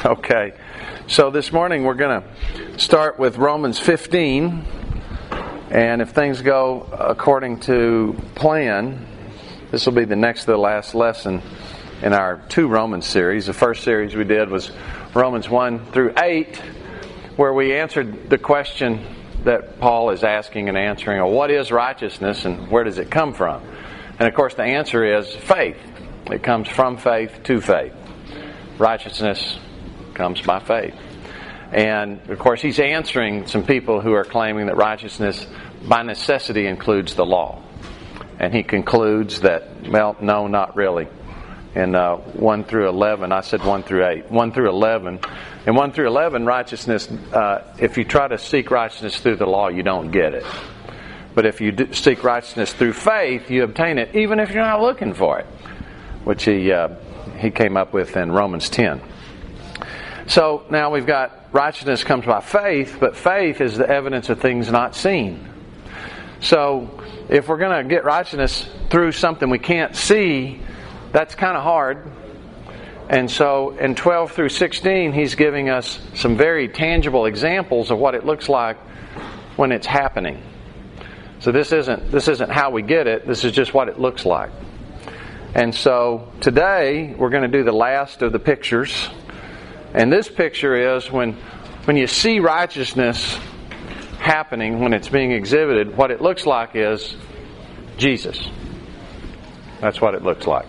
Okay. So this morning we're going to start with Romans 15. And if things go according to plan, this will be the next to the last lesson in our two Romans series. The first series we did was Romans 1 through 8, where we answered the question that Paul is asking and answering well, what is righteousness and where does it come from? And of course, the answer is faith. It comes from faith to faith. Righteousness comes by faith. And of course, he's answering some people who are claiming that righteousness by necessity includes the law. And he concludes that, well, no, not really. In uh, 1 through 11, I said 1 through 8. 1 through 11. In 1 through 11, righteousness, uh, if you try to seek righteousness through the law, you don't get it. But if you seek righteousness through faith, you obtain it, even if you're not looking for it, which he, uh, he came up with in Romans 10. So now we've got righteousness comes by faith, but faith is the evidence of things not seen. So if we're going to get righteousness through something we can't see, that's kind of hard. And so in 12 through 16, he's giving us some very tangible examples of what it looks like when it's happening. So this isn't this isn't how we get it, this is just what it looks like. And so today we're going to do the last of the pictures and this picture is when, when you see righteousness happening, when it's being exhibited, what it looks like is Jesus. That's what it looks like.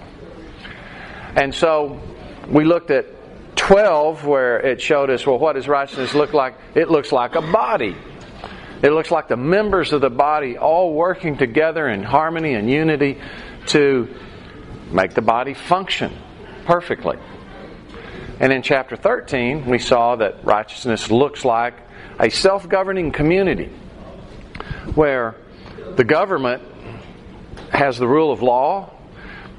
And so we looked at 12 where it showed us, well, what does righteousness look like? It looks like a body. It looks like the members of the body all working together in harmony and unity to make the body function perfectly. And in chapter 13, we saw that righteousness looks like a self governing community where the government has the rule of law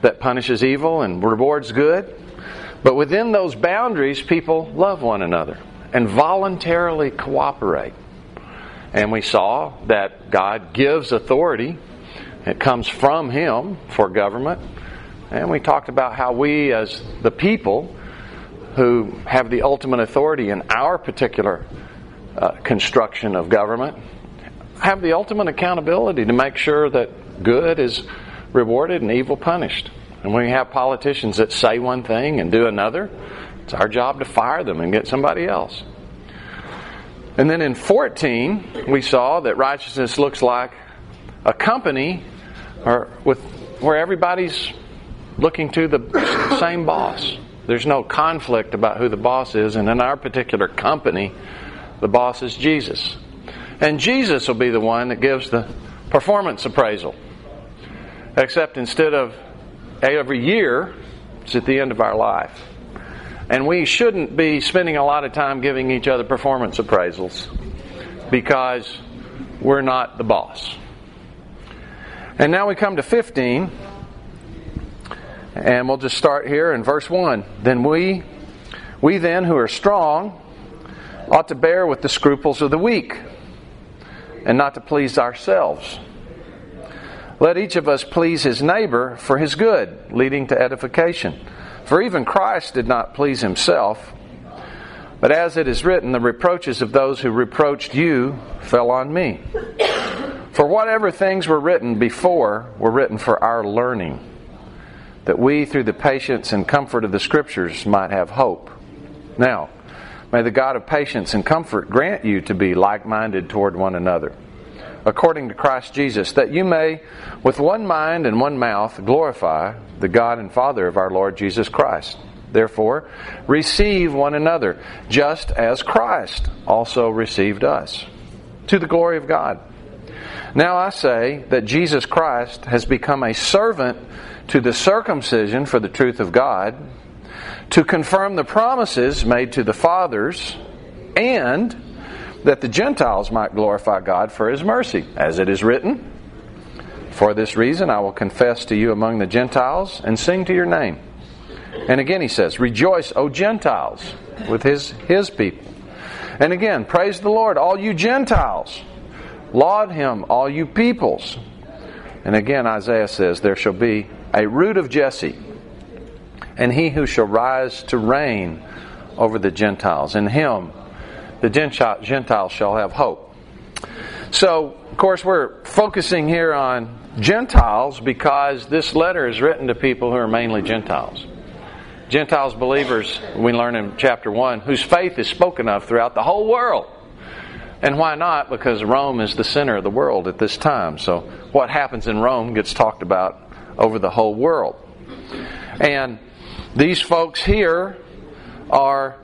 that punishes evil and rewards good. But within those boundaries, people love one another and voluntarily cooperate. And we saw that God gives authority, it comes from Him for government. And we talked about how we, as the people, who have the ultimate authority in our particular uh, construction of government have the ultimate accountability to make sure that good is rewarded and evil punished. And when we have politicians that say one thing and do another, it's our job to fire them and get somebody else. And then in 14, we saw that righteousness looks like a company or with, where everybody's looking to the same boss. There's no conflict about who the boss is, and in our particular company, the boss is Jesus. And Jesus will be the one that gives the performance appraisal. Except instead of every year, it's at the end of our life. And we shouldn't be spending a lot of time giving each other performance appraisals because we're not the boss. And now we come to 15. And we'll just start here in verse 1. Then we, we then who are strong, ought to bear with the scruples of the weak, and not to please ourselves. Let each of us please his neighbor for his good, leading to edification. For even Christ did not please himself, but as it is written, the reproaches of those who reproached you fell on me. For whatever things were written before were written for our learning that we, through the patience and comfort of the Scriptures, might have hope. Now, may the God of patience and comfort grant you to be like minded toward one another, according to Christ Jesus, that you may, with one mind and one mouth, glorify the God and Father of our Lord Jesus Christ. Therefore, receive one another, just as Christ also received us, to the glory of God. Now I say that Jesus Christ has become a servant to the circumcision for the truth of God, to confirm the promises made to the fathers, and that the Gentiles might glorify God for his mercy, as it is written. For this reason I will confess to you among the Gentiles and sing to your name. And again he says, Rejoice, O Gentiles, with his, his people. And again, praise the Lord, all you Gentiles. Laud him, all you peoples. And again, Isaiah says, There shall be a root of Jesse, and he who shall rise to reign over the Gentiles. In him, the Gentiles shall have hope. So, of course, we're focusing here on Gentiles because this letter is written to people who are mainly Gentiles. Gentiles believers, we learn in chapter 1, whose faith is spoken of throughout the whole world. And why not? Because Rome is the center of the world at this time. So what happens in Rome gets talked about over the whole world. And these folks here are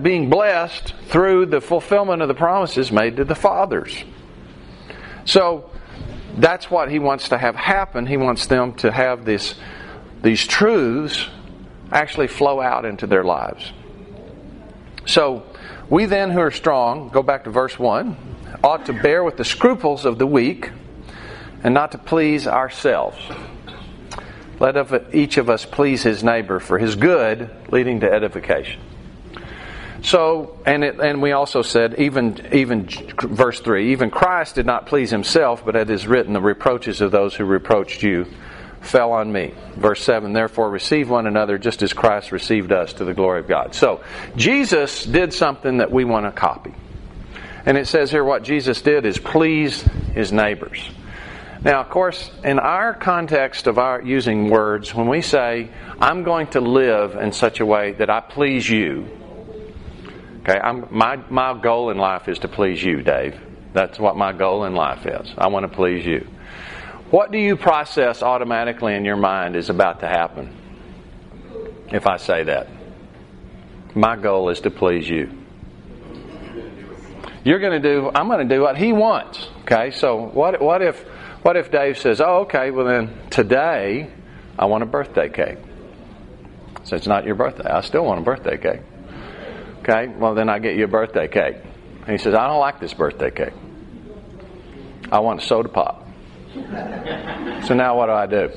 being blessed through the fulfillment of the promises made to the fathers. So that's what he wants to have happen. He wants them to have this, these truths actually flow out into their lives. So we then who are strong, go back to verse 1, ought to bear with the scruples of the weak and not to please ourselves. Let each of us please his neighbor for his good, leading to edification. So, and it, and we also said, even even verse three, even Christ did not please himself, but it is written, the reproaches of those who reproached you fell on me. Verse 7 Therefore, receive one another just as Christ received us to the glory of God. So, Jesus did something that we want to copy. And it says here what Jesus did is please his neighbors. Now, of course, in our context of our using words, when we say, I'm going to live in such a way that I please you, okay, I'm, my, my goal in life is to please you, Dave. That's what my goal in life is. I want to please you. What do you process automatically in your mind is about to happen? If I say that, my goal is to please you. You're going to do. I'm going to do what he wants. Okay. So what? What if? What if Dave says, "Oh, okay. Well, then today I want a birthday cake." So it's not your birthday. I still want a birthday cake. Okay. Well, then I get you a birthday cake. And he says, "I don't like this birthday cake. I want a soda pop." So now what do I do?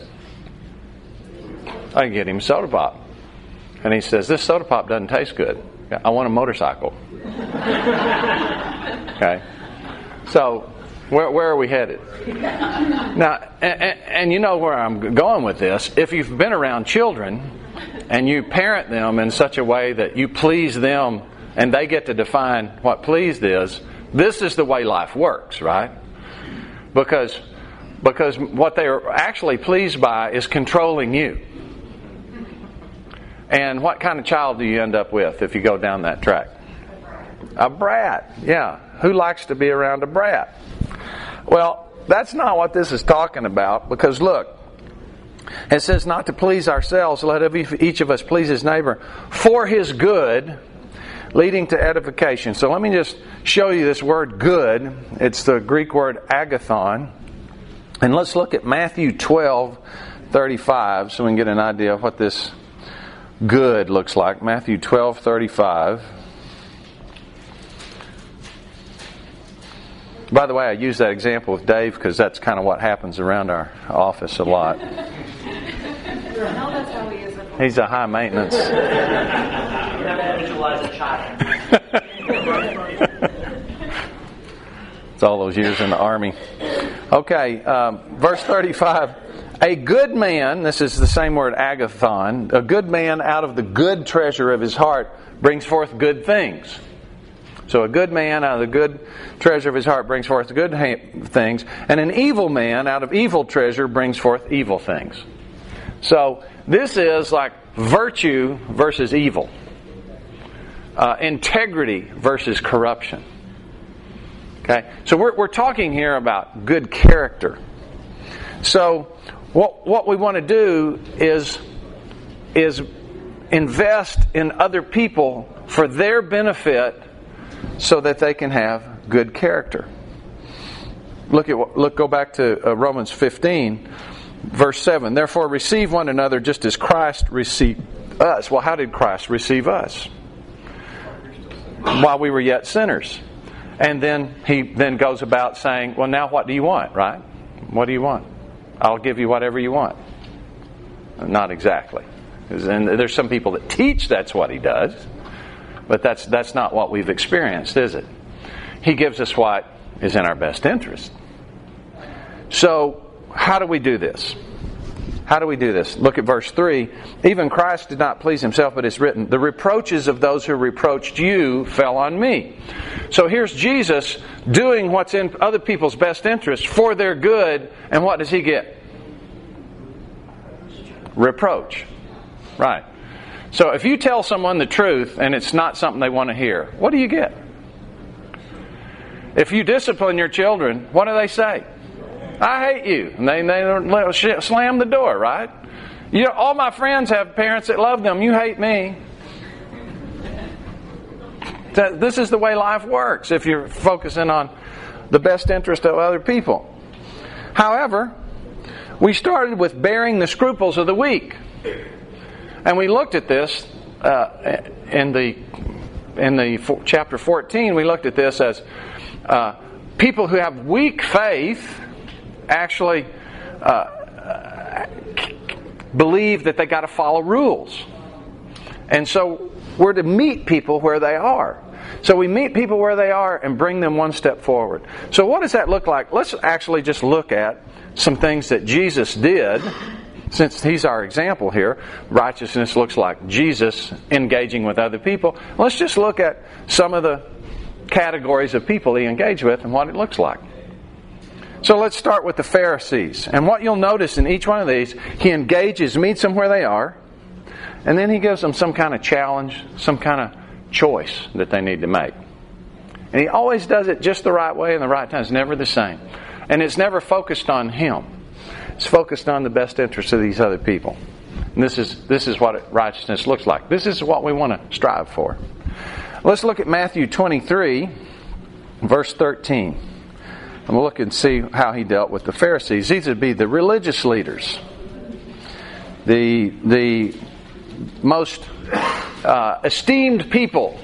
I get him soda pop. And he says, This soda pop doesn't taste good. I want a motorcycle. okay. So, where, where are we headed? Now, and, and, you know where I'm going with this. If you've been around children and you parent them in such a way that you please them and they get to define what pleased is, this is the way life works, right? Because because what they are actually pleased by is controlling you. And what kind of child do you end up with if you go down that track? A brat, yeah. Who likes to be around a brat? Well, that's not what this is talking about because look, it says not to please ourselves, let each of us please his neighbor for his good, leading to edification. So let me just show you this word good. It's the Greek word agathon. And let's look at Matthew 12, 35, so we can get an idea of what this good looks like. Matthew 12, 35. By the way, I use that example with Dave because that's kind of what happens around our office a lot. He's a high maintenance. it's all those years in the army. Okay, um, verse 35. A good man, this is the same word agathon, a good man out of the good treasure of his heart brings forth good things. So a good man out of the good treasure of his heart brings forth good ha- things, and an evil man out of evil treasure brings forth evil things. So this is like virtue versus evil, uh, integrity versus corruption. Okay? So we're, we're talking here about good character. So what, what we want to do is, is invest in other people for their benefit so that they can have good character. Look at look go back to uh, Romans 15 verse 7. Therefore receive one another just as Christ received us. Well, how did Christ receive us? While we were yet sinners. And then he then goes about saying, Well, now what do you want, right? What do you want? I'll give you whatever you want. Not exactly. And there's some people that teach that's what he does, but that's, that's not what we've experienced, is it? He gives us what is in our best interest. So, how do we do this? How do we do this? Look at verse 3. Even Christ did not please himself, but it's written, The reproaches of those who reproached you fell on me. So here's Jesus doing what's in other people's best interest for their good, and what does he get? Reproach. Right. So if you tell someone the truth and it's not something they want to hear, what do you get? If you discipline your children, what do they say? I hate you. And they, they slam the door, right? You know, all my friends have parents that love them. You hate me. This is the way life works if you're focusing on the best interest of other people. However, we started with bearing the scruples of the weak. And we looked at this uh, in the in the chapter 14. We looked at this as uh, people who have weak faith actually uh, believe that they got to follow rules. And so we're to meet people where they are. So we meet people where they are and bring them one step forward. So what does that look like? Let's actually just look at some things that Jesus did. Since he's our example here, righteousness looks like Jesus engaging with other people. Let's just look at some of the categories of people he engaged with and what it looks like. So let's start with the Pharisees. And what you'll notice in each one of these, he engages, meets them where they are, and then he gives them some kind of challenge, some kind of choice that they need to make. And he always does it just the right way and the right time. It's never the same. And it's never focused on him. It's focused on the best interests of these other people. And this is this is what righteousness looks like. This is what we want to strive for. Let's look at Matthew 23, verse 13. And we'll look and see how he dealt with the Pharisees. These would be the religious leaders, the, the most uh, esteemed people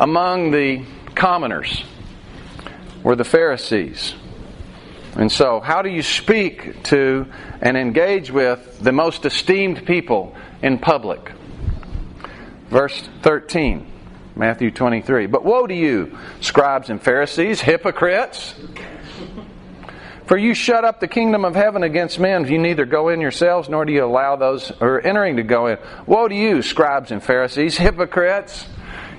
among the commoners were the Pharisees. And so, how do you speak to and engage with the most esteemed people in public? Verse 13. Matthew 23. But woe to you, scribes and Pharisees, hypocrites! For you shut up the kingdom of heaven against men. You neither go in yourselves, nor do you allow those who are entering to go in. Woe to you, scribes and Pharisees, hypocrites!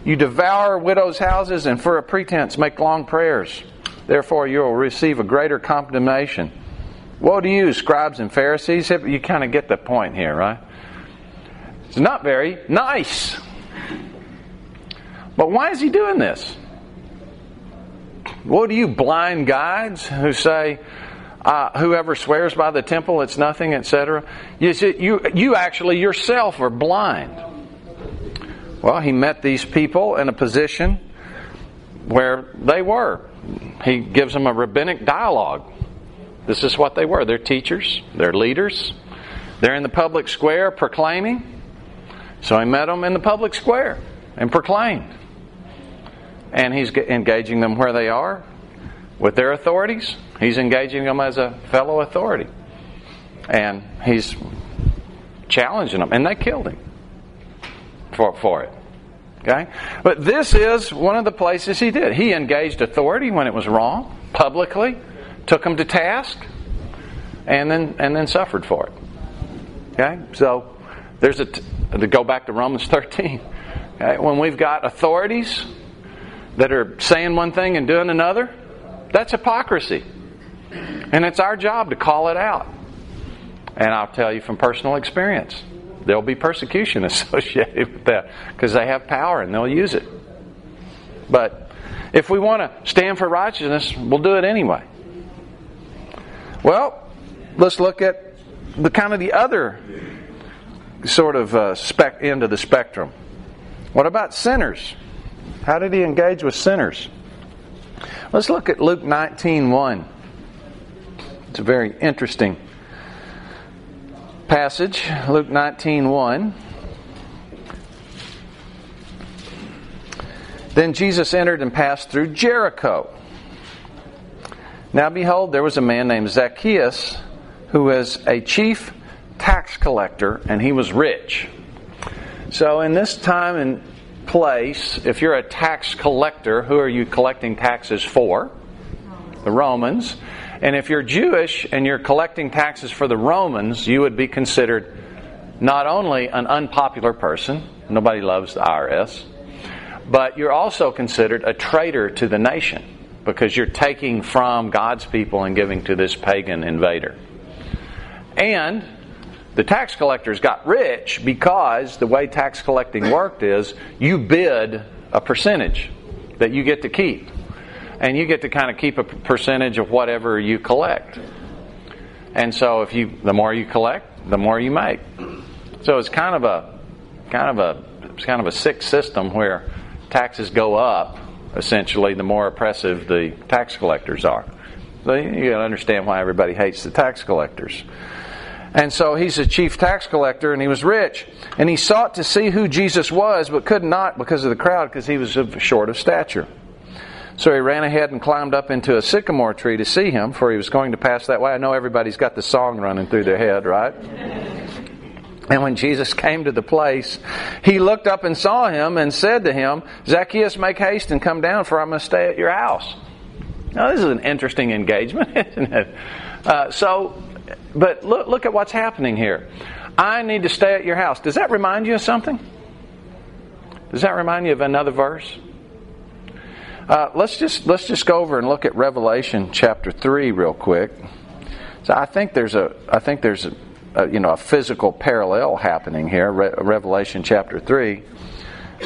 You devour widows' houses, and for a pretense make long prayers. Therefore, you will receive a greater condemnation. Woe to you, scribes and Pharisees! You kind of get the point here, right? It's not very nice. But why is he doing this? What do you blind guides who say, uh, whoever swears by the temple, it's nothing, etc.? You, you, you actually yourself are blind. Well, he met these people in a position where they were. He gives them a rabbinic dialogue. This is what they were. They're teachers, they're leaders, they're in the public square proclaiming. So he met them in the public square and proclaimed and he's engaging them where they are with their authorities. He's engaging them as a fellow authority. And he's challenging them. And they killed him for, for it. Okay? But this is one of the places he did. He engaged authority when it was wrong, publicly, took them to task, and then, and then suffered for it. Okay? So, there's a, t- to go back to Romans 13. Okay? When we've got authorities that are saying one thing and doing another, that's hypocrisy. And it's our job to call it out. And I'll tell you from personal experience, there'll be persecution associated with that because they have power and they'll use it. But if we want to stand for righteousness, we'll do it anyway. Well, let's look at the kind of the other sort of uh, spec end of the spectrum. What about sinners? How did he engage with sinners? Let's look at Luke 19:1. It's a very interesting passage, Luke 19:1. Then Jesus entered and passed through Jericho. Now behold, there was a man named Zacchaeus who was a chief tax collector and he was rich. So in this time in place, if you're a tax collector, who are you collecting taxes for? The Romans. And if you're Jewish and you're collecting taxes for the Romans, you would be considered not only an unpopular person, nobody loves the IRS, but you're also considered a traitor to the nation because you're taking from God's people and giving to this pagan invader. And the tax collectors got rich because the way tax collecting worked is you bid a percentage that you get to keep. And you get to kind of keep a percentage of whatever you collect. And so if you the more you collect, the more you make. So it's kind of a kind of a it's kind of a sick system where taxes go up essentially the more oppressive the tax collectors are. So you got to understand why everybody hates the tax collectors. And so he's a chief tax collector and he was rich. And he sought to see who Jesus was, but could not because of the crowd, because he was short of stature. So he ran ahead and climbed up into a sycamore tree to see him, for he was going to pass that way. I know everybody's got the song running through their head, right? And when Jesus came to the place, he looked up and saw him and said to him, Zacchaeus, make haste and come down, for I must stay at your house. Now, this is an interesting engagement, isn't it? Uh, so, but look, look at what's happening here. I need to stay at your house. Does that remind you of something? Does that remind you of another verse? Uh, let's just let's just go over and look at Revelation chapter three real quick. So I think there's a I think there's a, a you know a physical parallel happening here. Re- Revelation chapter three,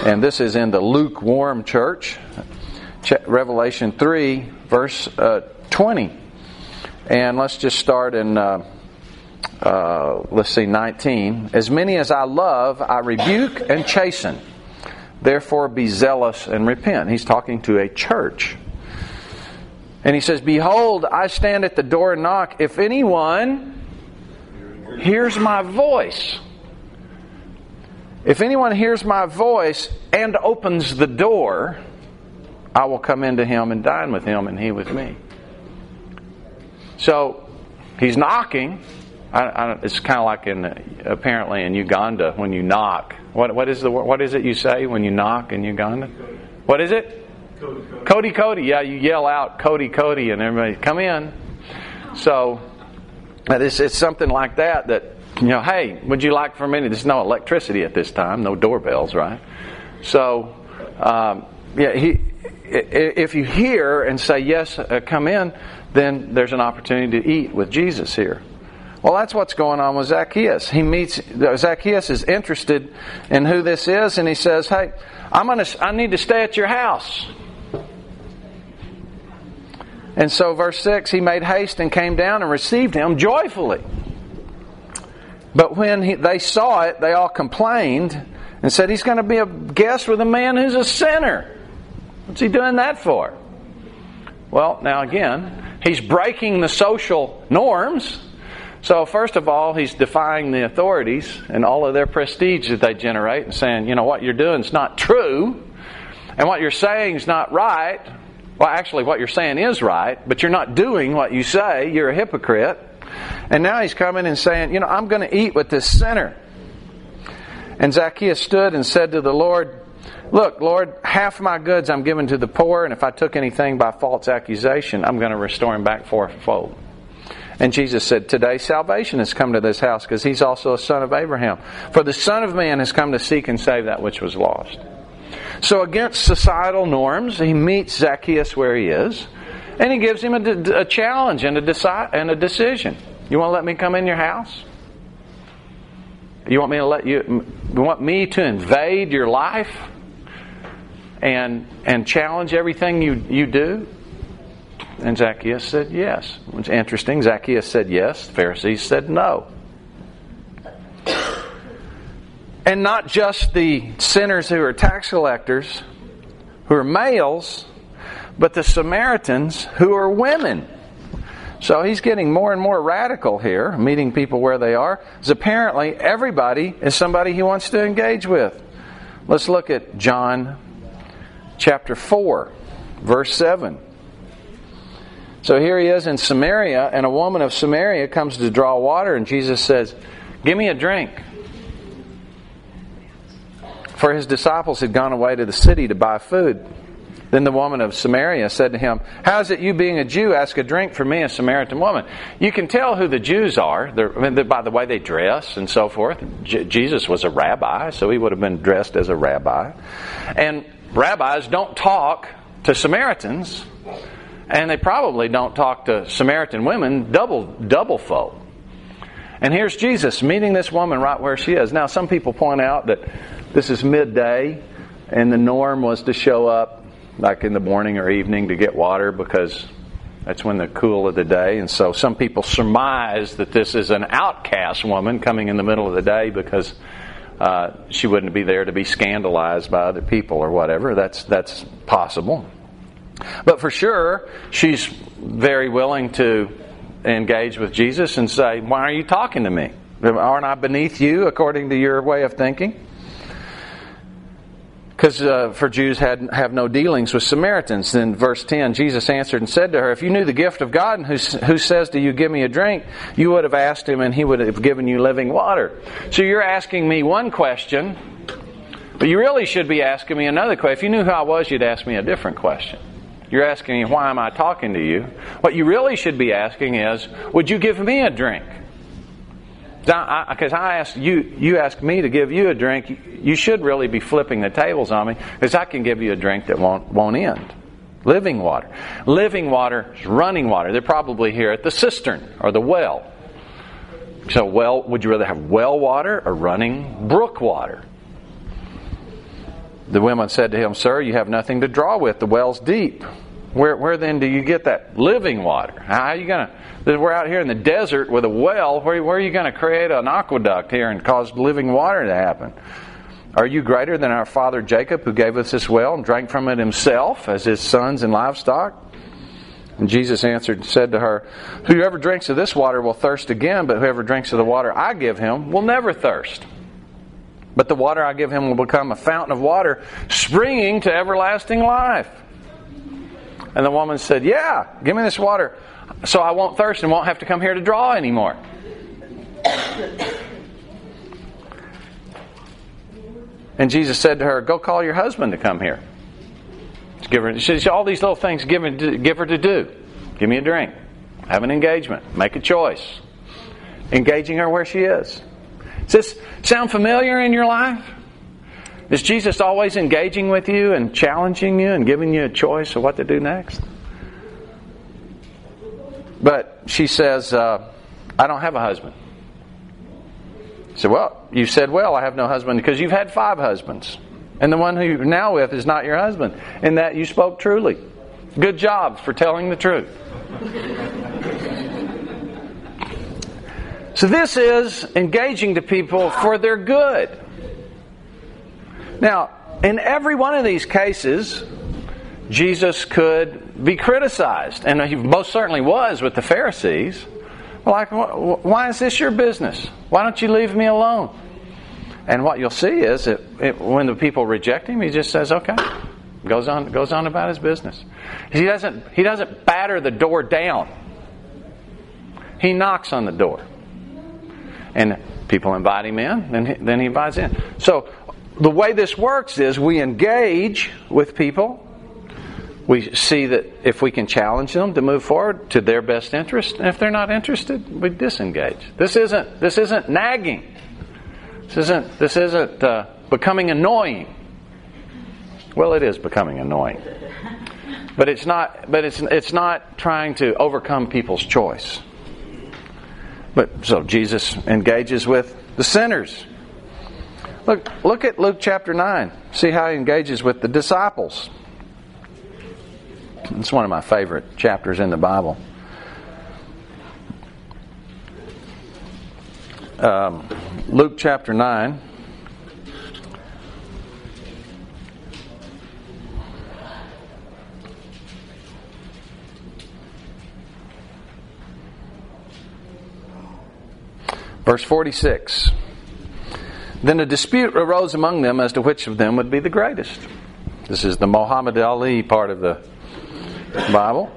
and this is in the lukewarm church. Ch- Revelation three verse uh, twenty, and let's just start in. Uh, uh, let's see, 19. As many as I love, I rebuke and chasten. Therefore, be zealous and repent. He's talking to a church. And he says, Behold, I stand at the door and knock. If anyone hears my voice, if anyone hears my voice and opens the door, I will come into him and dine with him and he with me. So, he's knocking. I, I, it's kind of like in apparently in Uganda when you knock. What what is the what is it you say when you knock in Uganda? What is it? Cody, Cody. Cody, Cody. Yeah, you yell out Cody, Cody, and everybody come in. So it's it's something like that. That you know, hey, would you like for a minute? There's no electricity at this time, no doorbells, right? So um, yeah, he. If you hear and say yes, uh, come in, then there's an opportunity to eat with Jesus here. Well, that's what's going on with Zacchaeus. He meets Zacchaeus is interested in who this is, and he says, "Hey, I'm gonna. I need to stay at your house." And so, verse six, he made haste and came down and received him joyfully. But when he, they saw it, they all complained and said, "He's going to be a guest with a man who's a sinner. What's he doing that for?" Well, now again, he's breaking the social norms. So, first of all, he's defying the authorities and all of their prestige that they generate and saying, you know, what you're doing is not true, and what you're saying is not right. Well, actually, what you're saying is right, but you're not doing what you say. You're a hypocrite. And now he's coming and saying, you know, I'm going to eat with this sinner. And Zacchaeus stood and said to the Lord, Look, Lord, half my goods I'm giving to the poor, and if I took anything by false accusation, I'm going to restore him back fourfold. And Jesus said, Today salvation has come to this house because he's also a son of Abraham. For the Son of Man has come to seek and save that which was lost. So, against societal norms, he meets Zacchaeus where he is, and he gives him a, a challenge and a, deci- and a decision. You want to let me come in your house? You want me to let you? You want me to invade your life and and challenge everything you you do? And Zacchaeus said yes. It's interesting. Zacchaeus said yes. The Pharisees said no. And not just the sinners who are tax collectors, who are males, but the Samaritans who are women. So he's getting more and more radical here, meeting people where they are. Because apparently everybody is somebody he wants to engage with. Let's look at John chapter 4, verse 7. So here he is in Samaria, and a woman of Samaria comes to draw water, and Jesus says, Give me a drink. For his disciples had gone away to the city to buy food. Then the woman of Samaria said to him, How is it you, being a Jew, ask a drink from me, a Samaritan woman? You can tell who the Jews are I mean, by the way they dress and so forth. J- Jesus was a rabbi, so he would have been dressed as a rabbi. And rabbis don't talk to Samaritans, and they probably don't talk to Samaritan women double double folk. And here's Jesus meeting this woman right where she is. Now, some people point out that this is midday, and the norm was to show up like in the morning or evening to get water because that's when the cool of the day. And so some people surmise that this is an outcast woman coming in the middle of the day because uh, she wouldn't be there to be scandalized by other people or whatever. That's that's possible. But for sure, she's very willing to engage with Jesus and say, "Why are you talking to me? Aren't I beneath you according to your way of thinking?" Because uh, for Jews had have no dealings with Samaritans. Then verse 10, Jesus answered and said to her, If you knew the gift of God and who, who says to you, Give me a drink, you would have asked him and he would have given you living water. So you're asking me one question, but you really should be asking me another question. If you knew who I was, you'd ask me a different question. You're asking me, Why am I talking to you? What you really should be asking is, Would you give me a drink? Because I, I, asked you, you asked me to give you a drink. You should really be flipping the tables on me because I can give you a drink that won't won't end. Living water, living water is running water. They're probably here at the cistern or the well. So, well, would you rather have well water or running brook water? The women said to him, Sir, you have nothing to draw with. The well's deep. Where, where then do you get that living water? How are you going to? We're out here in the desert with a well. Where, where are you going to create an aqueduct here and cause living water to happen? Are you greater than our father Jacob, who gave us this well and drank from it himself, as his sons and livestock? And Jesus answered and said to her, Whoever drinks of this water will thirst again, but whoever drinks of the water I give him will never thirst. But the water I give him will become a fountain of water springing to everlasting life. And the woman said, Yeah, give me this water so I won't thirst and won't have to come here to draw anymore. And Jesus said to her, Go call your husband to come here. Give her, she, all these little things give her, give her to do. Give me a drink. Have an engagement. Make a choice. Engaging her where she is. Does this sound familiar in your life? Is Jesus always engaging with you and challenging you and giving you a choice of what to do next? But she says, uh, I don't have a husband. Said, well, you said, well, I have no husband because you've had five husbands. And the one who you're now with is not your husband. In that you spoke truly. Good job for telling the truth. so, this is engaging to people for their good. Now, in every one of these cases, Jesus could be criticized, and he most certainly was with the Pharisees. Like, why is this your business? Why don't you leave me alone? And what you'll see is that it, when the people reject him, he just says, "Okay," goes on goes on about his business. He doesn't he doesn't batter the door down. He knocks on the door, and people invite him in. Then he, then he invites in. So the way this works is we engage with people. We see that if we can challenge them to move forward to their best interest, and if they're not interested, we disengage. This isn't this isn't nagging. This isn't this isn't uh, becoming annoying. Well, it is becoming annoying, but it's not. But it's it's not trying to overcome people's choice. But so Jesus engages with the sinners. Look, look at Luke chapter 9. See how he engages with the disciples. It's one of my favorite chapters in the Bible. Um, Luke chapter 9. Verse 46. Then a dispute arose among them as to which of them would be the greatest. This is the Muhammad Ali part of the Bible.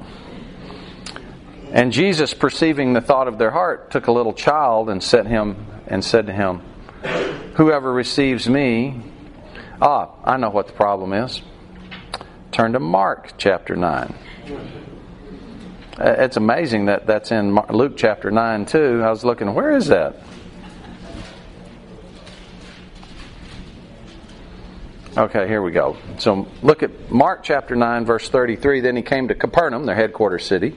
And Jesus, perceiving the thought of their heart, took a little child and set him and said to him, Whoever receives me, ah, I know what the problem is. turn to Mark chapter 9. Uh, it's amazing that that's in Luke chapter 9 too. I was looking, where is that? Okay, here we go. So look at Mark chapter 9, verse 33. Then he came to Capernaum, their headquarters city.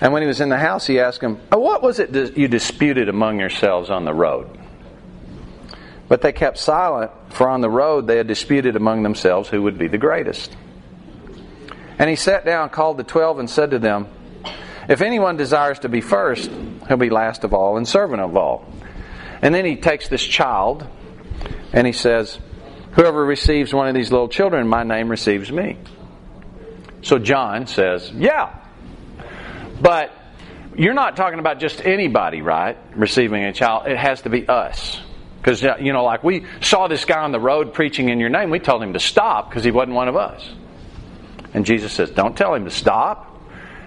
And when he was in the house, he asked him, oh, What was it you disputed among yourselves on the road? But they kept silent, for on the road they had disputed among themselves who would be the greatest. And he sat down, called the twelve, and said to them, If anyone desires to be first, he'll be last of all and servant of all. And then he takes this child and he says, Whoever receives one of these little children my name receives me. So John says, Yeah. But you're not talking about just anybody, right? Receiving a child. It has to be us. Because, you know, like we saw this guy on the road preaching in your name, we told him to stop because he wasn't one of us. And Jesus says, Don't tell him to stop.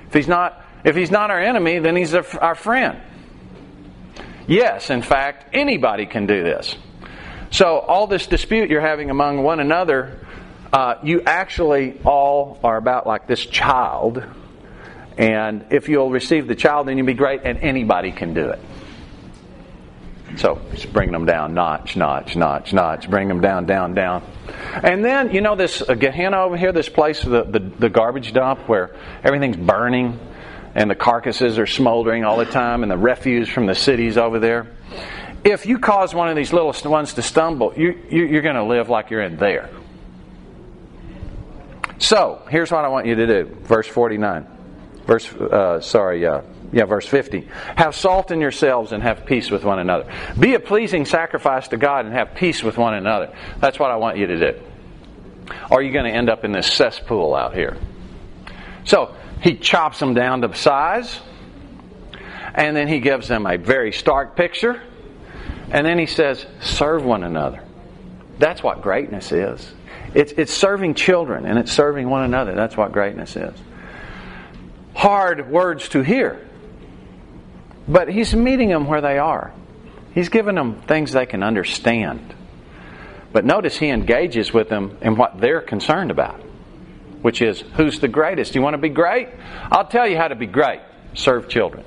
If he's not, if he's not our enemy, then he's our friend. Yes, in fact, anybody can do this. So, all this dispute you're having among one another, uh, you actually all are about like this child. And if you'll receive the child, then you'll be great, and anybody can do it. So, just bringing them down, notch, notch, notch, notch, bring them down, down, down. And then, you know, this uh, Gehenna over here, this place, the, the, the garbage dump where everything's burning and the carcasses are smoldering all the time and the refuse from the cities over there if you cause one of these little ones to stumble, you, you, are going to live like you're in there. So, here's what I want you to do. Verse 49. Verse, uh, sorry, uh, yeah, verse 50. Have salt in yourselves and have peace with one another. Be a pleasing sacrifice to God and have peace with one another. That's what I want you to do. Or you're going to end up in this cesspool out here. So, he chops them down to size, and then he gives them a very stark picture and then he says, serve one another. That's what greatness is. It's, it's serving children and it's serving one another. That's what greatness is. Hard words to hear. But he's meeting them where they are. He's giving them things they can understand. But notice he engages with them in what they're concerned about, which is who's the greatest? You want to be great? I'll tell you how to be great. Serve children.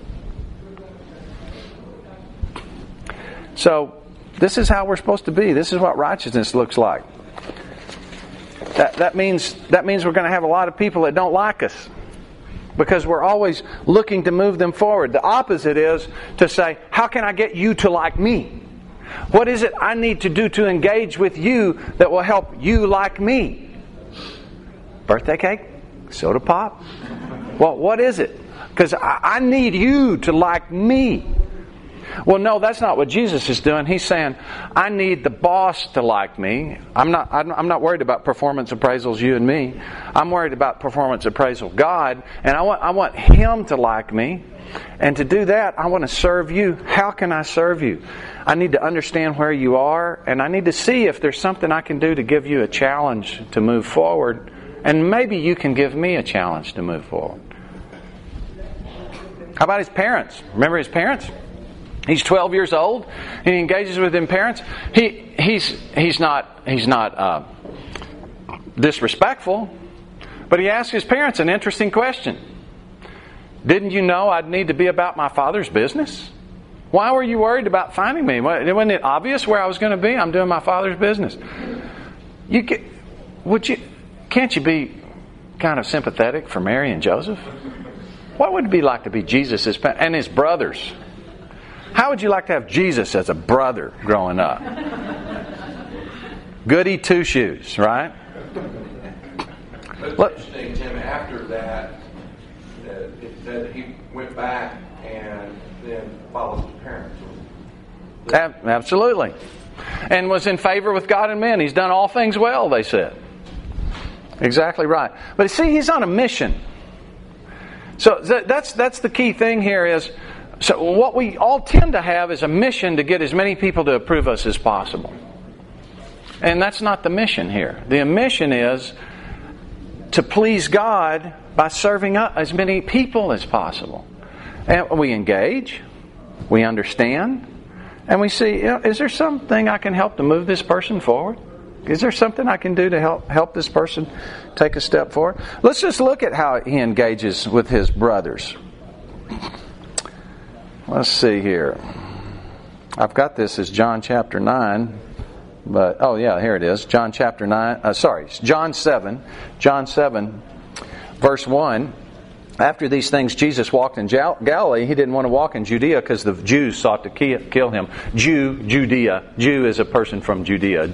So, this is how we're supposed to be. This is what righteousness looks like. That, that, means, that means we're going to have a lot of people that don't like us because we're always looking to move them forward. The opposite is to say, How can I get you to like me? What is it I need to do to engage with you that will help you like me? Birthday cake? Soda pop? Well, what is it? Because I, I need you to like me. Well, no, that's not what Jesus is doing. He's saying, I need the boss to like me. I'm not, I'm not worried about performance appraisals, you and me. I'm worried about performance appraisal, God, and I want, I want Him to like me. And to do that, I want to serve you. How can I serve you? I need to understand where you are, and I need to see if there's something I can do to give you a challenge to move forward. And maybe you can give me a challenge to move forward. How about his parents? Remember his parents? He's 12 years old he engages with his parents. He, he's, he's not, he's not uh, disrespectful, but he asks his parents an interesting question. Didn't you know I'd need to be about my father's business? Why were you worried about finding me? Wasn't it obvious where I was going to be? I'm doing my father's business. You get, would you, can't you be kind of sympathetic for Mary and Joseph? What would it be like to be Jesus' and his brothers? How would you like to have Jesus as a brother growing up? Goody two shoes, right? But interesting, Tim, after that, uh, it said he went back and then followed his parents. Absolutely. And was in favor with God and men. He's done all things well, they said. Exactly right. But see, he's on a mission. So that's, that's the key thing here is so, what we all tend to have is a mission to get as many people to approve us as possible. And that's not the mission here. The mission is to please God by serving up as many people as possible. And we engage, we understand, and we see is there something I can help to move this person forward? Is there something I can do to help help this person take a step forward? Let's just look at how he engages with his brothers. Let's see here. I've got this as John chapter 9, but oh yeah, here it is. John chapter 9, uh, sorry, John 7. John 7, verse 1. After these things, Jesus walked in Galilee. He didn't want to walk in Judea because the Jews sought to kill him. Jew, Judea. Jew is a person from Judea.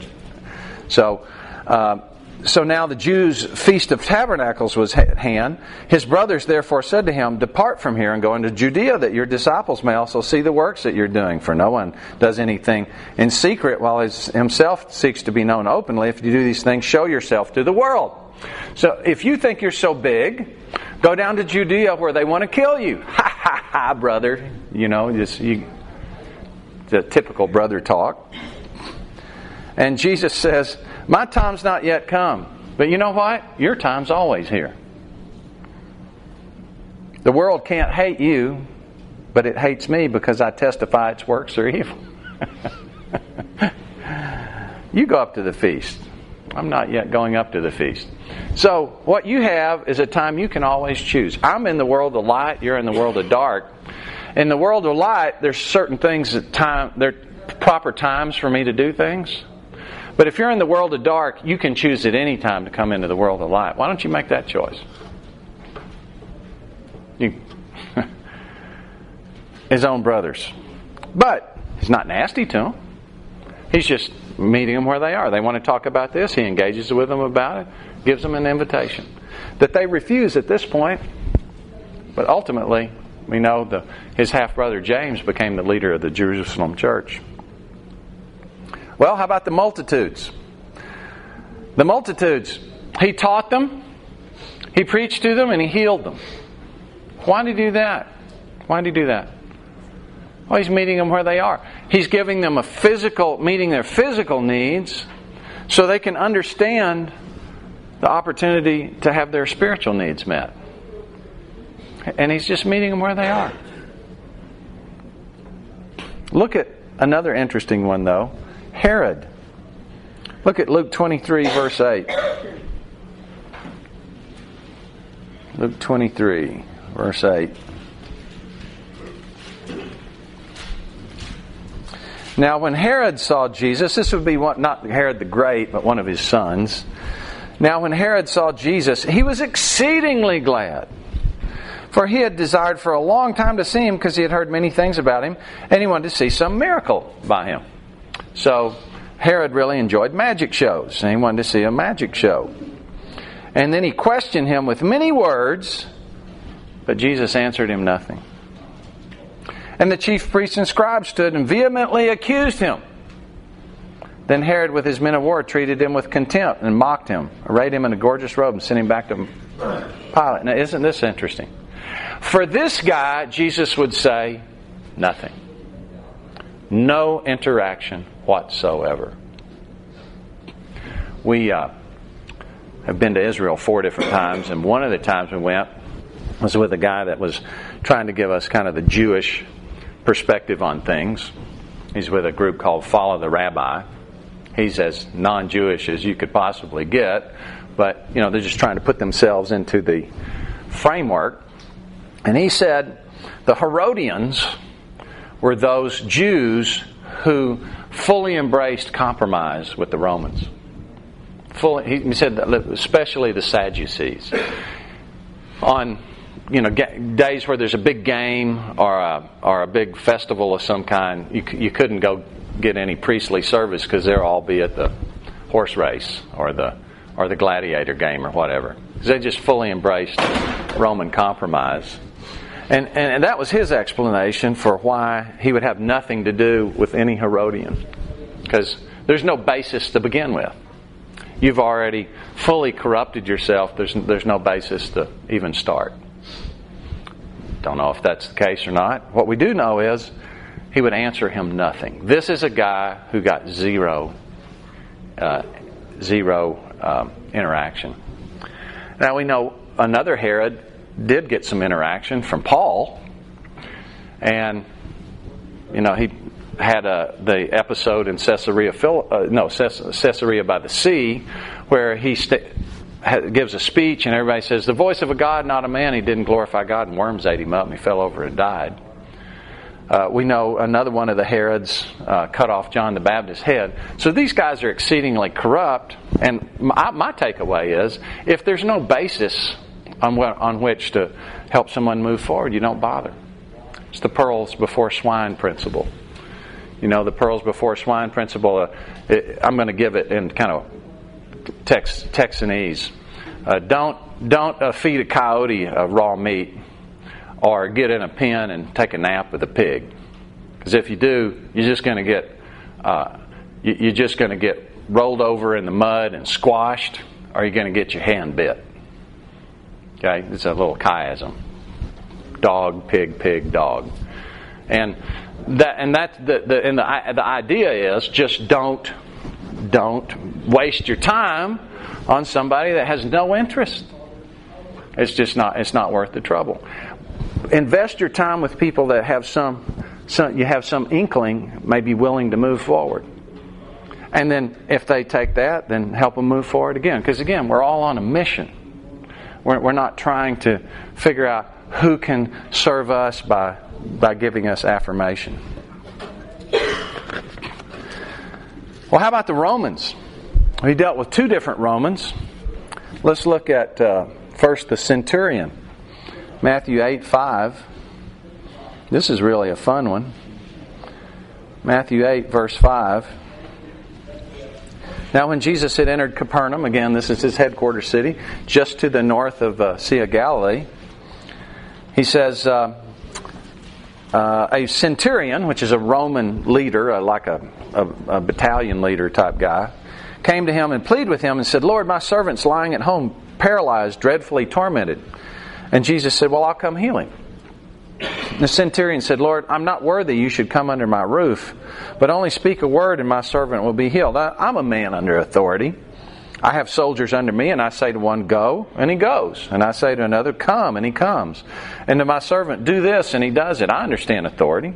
So, uh, so now the Jews' feast of tabernacles was at hand. His brothers therefore said to him, Depart from here and go into Judea, that your disciples may also see the works that you're doing. For no one does anything in secret while his, himself seeks to be known openly. If you do these things, show yourself to the world. So if you think you're so big, go down to Judea where they want to kill you. Ha ha ha, brother. You know, just you, the typical brother talk. And Jesus says, My time's not yet come. But you know what? Your time's always here. The world can't hate you, but it hates me because I testify its works are evil. you go up to the feast. I'm not yet going up to the feast. So, what you have is a time you can always choose. I'm in the world of light, you're in the world of dark. In the world of light, there's certain things that time, there are proper times for me to do things. But if you're in the world of dark, you can choose at any time to come into the world of light. Why don't you make that choice? You, his own brothers. But he's not nasty to them. He's just meeting them where they are. They want to talk about this. He engages with them about it, gives them an invitation. That they refuse at this point, but ultimately, we know the, his half brother James became the leader of the Jerusalem church. Well, how about the multitudes? The multitudes. He taught them, he preached to them, and he healed them. Why did he do that? Why did he do that? Well, he's meeting them where they are. He's giving them a physical, meeting their physical needs so they can understand the opportunity to have their spiritual needs met. And he's just meeting them where they are. Look at another interesting one, though Herod. Look at Luke 23, verse 8. Luke 23, verse 8. Now, when Herod saw Jesus, this would be one, not Herod the Great, but one of his sons. Now, when Herod saw Jesus, he was exceedingly glad. For he had desired for a long time to see him because he had heard many things about him, and he wanted to see some miracle by him. So, Herod really enjoyed magic shows, and he wanted to see a magic show. And then he questioned him with many words, but Jesus answered him nothing. And the chief priests and scribes stood and vehemently accused him. Then Herod, with his men of war, treated him with contempt and mocked him, arrayed him in a gorgeous robe, and sent him back to Pilate. Now, isn't this interesting? For this guy, Jesus would say nothing. No interaction whatsoever. We uh, have been to Israel four different times, and one of the times we went was with a guy that was trying to give us kind of the Jewish perspective on things. He's with a group called Follow the Rabbi. He's as non Jewish as you could possibly get, but you know, they're just trying to put themselves into the framework. And he said the Herodians were those Jews who fully embraced compromise with the Romans. Fully, he said, especially the Sadducees. On you know days where there's a big game or a, or a big festival of some kind, you, you couldn't go get any priestly service because they'll all be at the horse race or the or the gladiator game or whatever. They just fully embraced Roman compromise. And, and, and that was his explanation for why he would have nothing to do with any Herodian. Because there's no basis to begin with. You've already fully corrupted yourself. There's, there's no basis to even start. Don't know if that's the case or not. What we do know is he would answer him nothing. This is a guy who got zero, uh, zero um, interaction. Now we know another Herod did get some interaction from Paul, and you know he had a, the episode in Caesarea, uh, no, Caesarea by the Sea, where he st- gives a speech and everybody says, The voice of a God, not a man. He didn't glorify God, and worms ate him up, and he fell over and died. Uh, we know another one of the Herods uh, cut off John the Baptist's head. So these guys are exceedingly corrupt. And my, my takeaway is if there's no basis on, on which to help someone move forward, you don't bother. It's the pearls before swine principle. You know, the pearls before swine principle, uh, it, I'm going to give it in kind of Tex, Texanese. Uh, don't don't uh, feed a coyote raw meat or get in a pen and take a nap with a pig. Because if you do, you're just going to get uh, you're just going to get rolled over in the mud and squashed, or you're going to get your hand bit. Okay, it's a little chiasm: dog, pig, pig, dog, and that and that the, the and the the idea is just don't don't waste your time on somebody that has no interest. It's just not it's not worth the trouble invest your time with people that have some, some you have some inkling, may be willing to move forward. And then if they take that, then help them move forward again. Because again, we're all on a mission. We're, we're not trying to figure out who can serve us by, by giving us affirmation. Well, how about the Romans? We dealt with two different Romans. Let's look at uh, first the centurion. Matthew 8 5. This is really a fun one. Matthew 8, verse 5. Now, when Jesus had entered Capernaum, again, this is his headquarters city, just to the north of uh, Sea of Galilee, he says, uh, uh, a centurion, which is a Roman leader, uh, like a, a, a battalion leader type guy, came to him and pleaded with him and said, Lord, my servant's lying at home, paralyzed, dreadfully tormented. And Jesus said, Well, I'll come heal him. The centurion said, Lord, I'm not worthy you should come under my roof, but only speak a word and my servant will be healed. I, am a man under authority. I have soldiers under me, and I say to one, Go, and he goes. And I say to another, Come, and he comes. And to my servant, Do this, and he does it. I understand authority.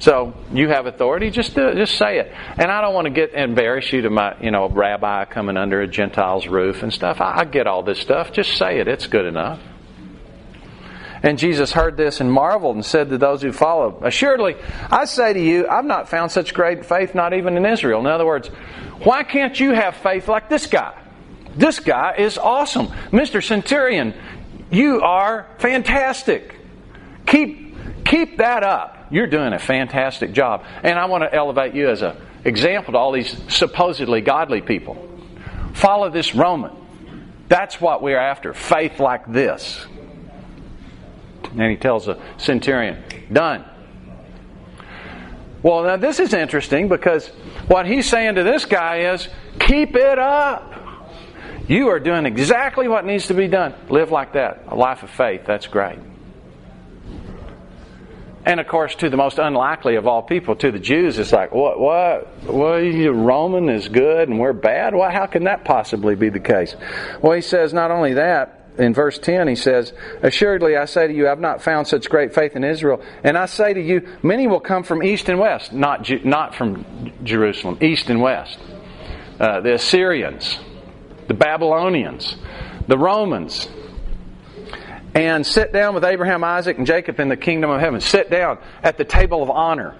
So you have authority, just do it, just say it. And I don't want to get embarrass you to my, you know, rabbi coming under a Gentile's roof and stuff. I, I get all this stuff. Just say it. It's good enough. And Jesus heard this and marveled and said to those who followed, Assuredly, I say to you, I've not found such great faith, not even in Israel. In other words, why can't you have faith like this guy? This guy is awesome. Mr. Centurion, you are fantastic. Keep, keep that up. You're doing a fantastic job. And I want to elevate you as an example to all these supposedly godly people. Follow this Roman. That's what we're after faith like this. And he tells the centurion, Done. Well, now this is interesting because what he's saying to this guy is, Keep it up. You are doing exactly what needs to be done. Live like that. A life of faith. That's great. And of course, to the most unlikely of all people, to the Jews, it's like, what, what, what, you Roman is good and we're bad? Well, how can that possibly be the case? Well, he says not only that, in verse 10, he says, Assuredly, I say to you, I've not found such great faith in Israel. And I say to you, many will come from east and west, not, not from Jerusalem, east and west. Uh, the Assyrians, the Babylonians, the Romans, and sit down with Abraham, Isaac, and Jacob in the kingdom of heaven. Sit down at the table of honor.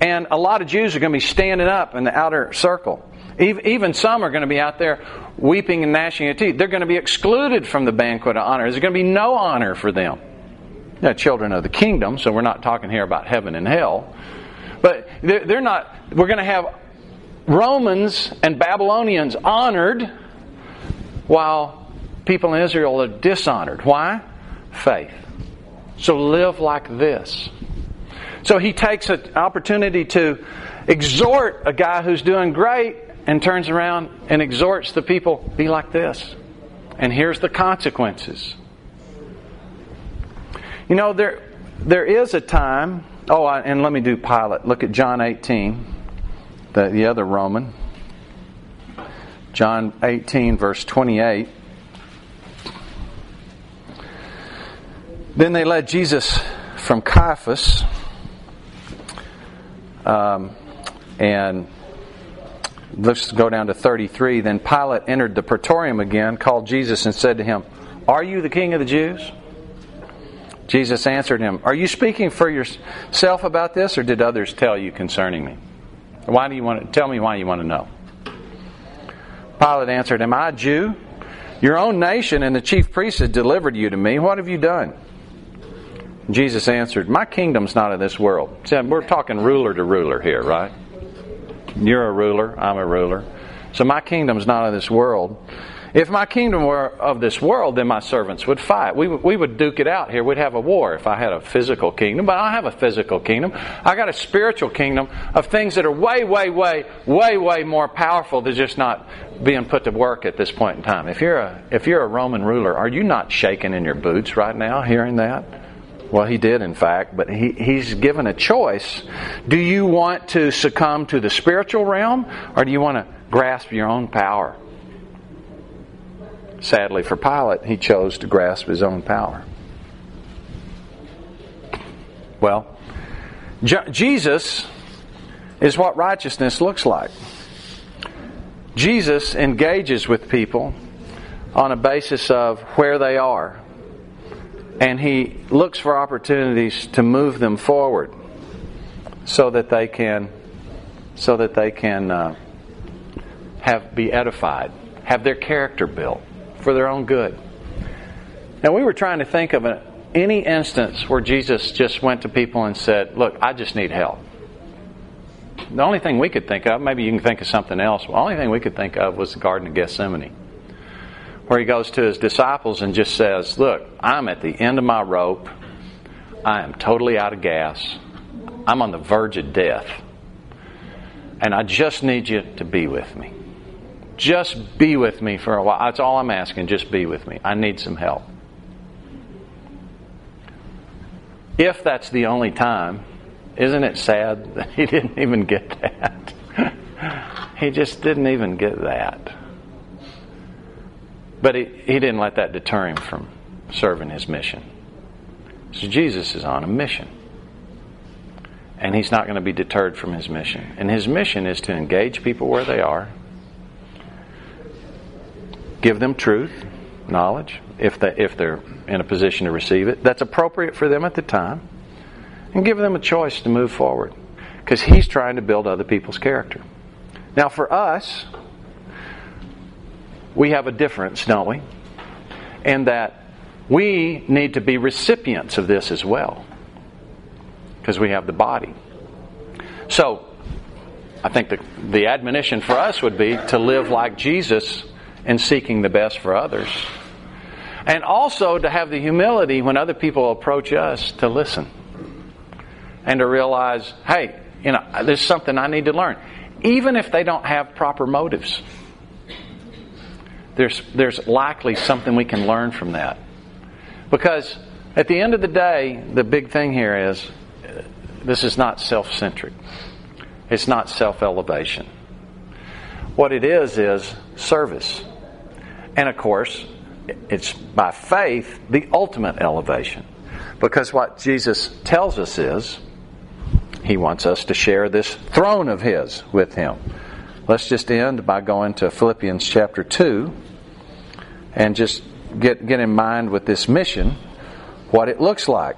And a lot of Jews are going to be standing up in the outer circle. Even some are going to be out there weeping and gnashing of teeth. They're going to be excluded from the banquet of honor. There's going to be no honor for them. They're children of the kingdom, so we're not talking here about heaven and hell. But they're not, we're going to have Romans and Babylonians honored while people in Israel are dishonored. Why? Faith. So live like this. So he takes an opportunity to exhort a guy who's doing great and turns around and exhorts the people be like this. And here's the consequences. You know, there, there is a time. Oh, and let me do Pilate. Look at John 18, the, the other Roman. John 18, verse 28. Then they led Jesus from Caiaphas Um, and let's go down to 33. Then Pilate entered the praetorium again, called Jesus, and said to him, Are you the king of the Jews? Jesus answered him, Are you speaking for yourself about this, or did others tell you concerning me? Why do you want to tell me why you want to know? Pilate answered, Am I a Jew? Your own nation and the chief priests have delivered you to me. What have you done? Jesus answered, My kingdom's not of this world. See, we're talking ruler to ruler here, right? You're a ruler, I'm a ruler. So my kingdom's not of this world. If my kingdom were of this world, then my servants would fight. We, we would duke it out here. We'd have a war if I had a physical kingdom, but I don't have a physical kingdom. I got a spiritual kingdom of things that are way, way, way, way, way more powerful than just not being put to work at this point in time. If you're a, if you're a Roman ruler, are you not shaking in your boots right now hearing that? Well, he did, in fact, but he, he's given a choice. Do you want to succumb to the spiritual realm, or do you want to grasp your own power? Sadly for Pilate, he chose to grasp his own power. Well, Jesus is what righteousness looks like. Jesus engages with people on a basis of where they are, and he looks for opportunities to move them forward so that they can so that they can uh, have be edified, have their character built for their own good. Now, we were trying to think of a, any instance where Jesus just went to people and said, Look, I just need help. The only thing we could think of, maybe you can think of something else, the only thing we could think of was the Garden of Gethsemane, where he goes to his disciples and just says, Look, I'm at the end of my rope. I am totally out of gas. I'm on the verge of death. And I just need you to be with me. Just be with me for a while. That's all I'm asking. Just be with me. I need some help. If that's the only time, isn't it sad that he didn't even get that? he just didn't even get that. But he, he didn't let that deter him from serving his mission. So Jesus is on a mission. And he's not going to be deterred from his mission. And his mission is to engage people where they are give them truth, knowledge, if, they, if they're in a position to receive it, that's appropriate for them at the time, and give them a choice to move forward. Because He's trying to build other people's character. Now, for us, we have a difference, don't we? And that we need to be recipients of this as well. Because we have the body. So, I think the, the admonition for us would be to live like Jesus in seeking the best for others. And also to have the humility when other people approach us to listen and to realize, hey, you know, there's something I need to learn. Even if they don't have proper motives, there's, there's likely something we can learn from that. Because at the end of the day, the big thing here is uh, this is not self centric, it's not self elevation. What it is, is service. And of course, it's by faith the ultimate elevation. Because what Jesus tells us is, he wants us to share this throne of his with him. Let's just end by going to Philippians chapter 2 and just get, get in mind with this mission what it looks like.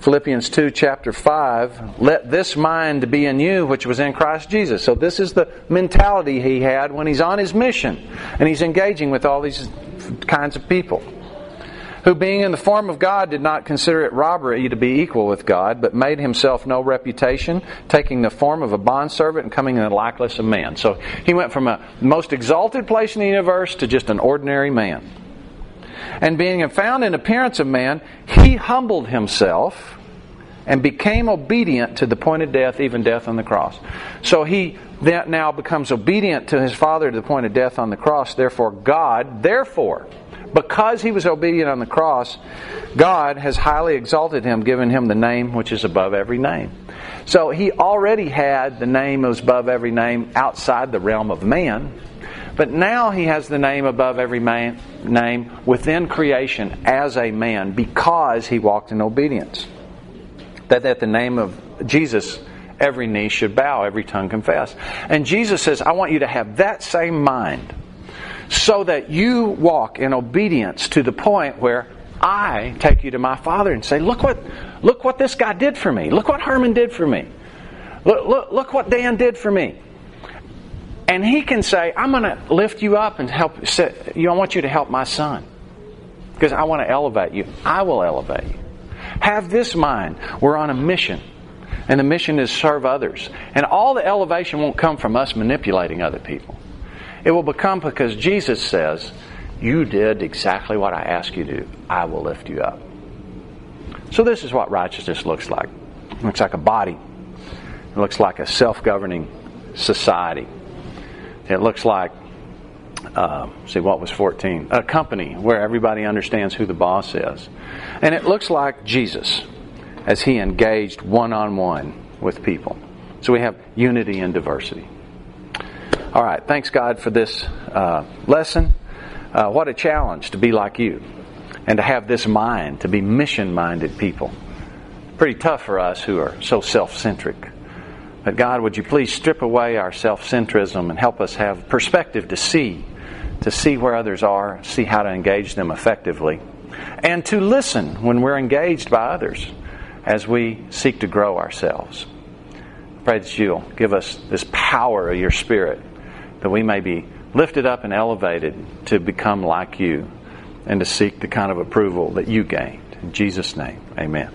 Philippians 2, chapter 5, let this mind be in you which was in Christ Jesus. So, this is the mentality he had when he's on his mission and he's engaging with all these kinds of people. Who, being in the form of God, did not consider it robbery to be equal with God, but made himself no reputation, taking the form of a bondservant and coming in the likeness of man. So, he went from a most exalted place in the universe to just an ordinary man. And being found in appearance of man, he humbled himself and became obedient to the point of death, even death on the cross. So he now becomes obedient to his Father to the point of death on the cross. Therefore, God, therefore, because he was obedient on the cross, God has highly exalted him, given him the name which is above every name. So he already had the name that was above every name outside the realm of man. But now he has the name above every man, name within creation as a man because he walked in obedience. That at the name of Jesus, every knee should bow, every tongue confess. And Jesus says, I want you to have that same mind so that you walk in obedience to the point where I take you to my Father and say, Look what, look what this guy did for me. Look what Herman did for me. Look, look, look what Dan did for me. And he can say, I'm going to lift you up and help. You, I want you to help my son because I want to elevate you. I will elevate you. Have this mind. We're on a mission. And the mission is serve others. And all the elevation won't come from us manipulating other people. It will become because Jesus says, You did exactly what I asked you to do. I will lift you up. So, this is what righteousness looks like. It looks like a body, it looks like a self governing society, it looks like uh, see what was 14 a company where everybody understands who the boss is. And it looks like jesus as he engaged one-on-one with people. So we have unity and diversity all right thanks god for this uh, lesson. Uh, what a challenge to be like you and to have this mind to be mission-minded people. Pretty tough for us who are so self-centric. But God, would you please strip away our self centrism and help us have perspective to see, to see where others are, see how to engage them effectively, and to listen when we're engaged by others as we seek to grow ourselves. I Pray that you'll give us this power of your Spirit that we may be lifted up and elevated to become like you and to seek the kind of approval that you gained. In Jesus' name, amen.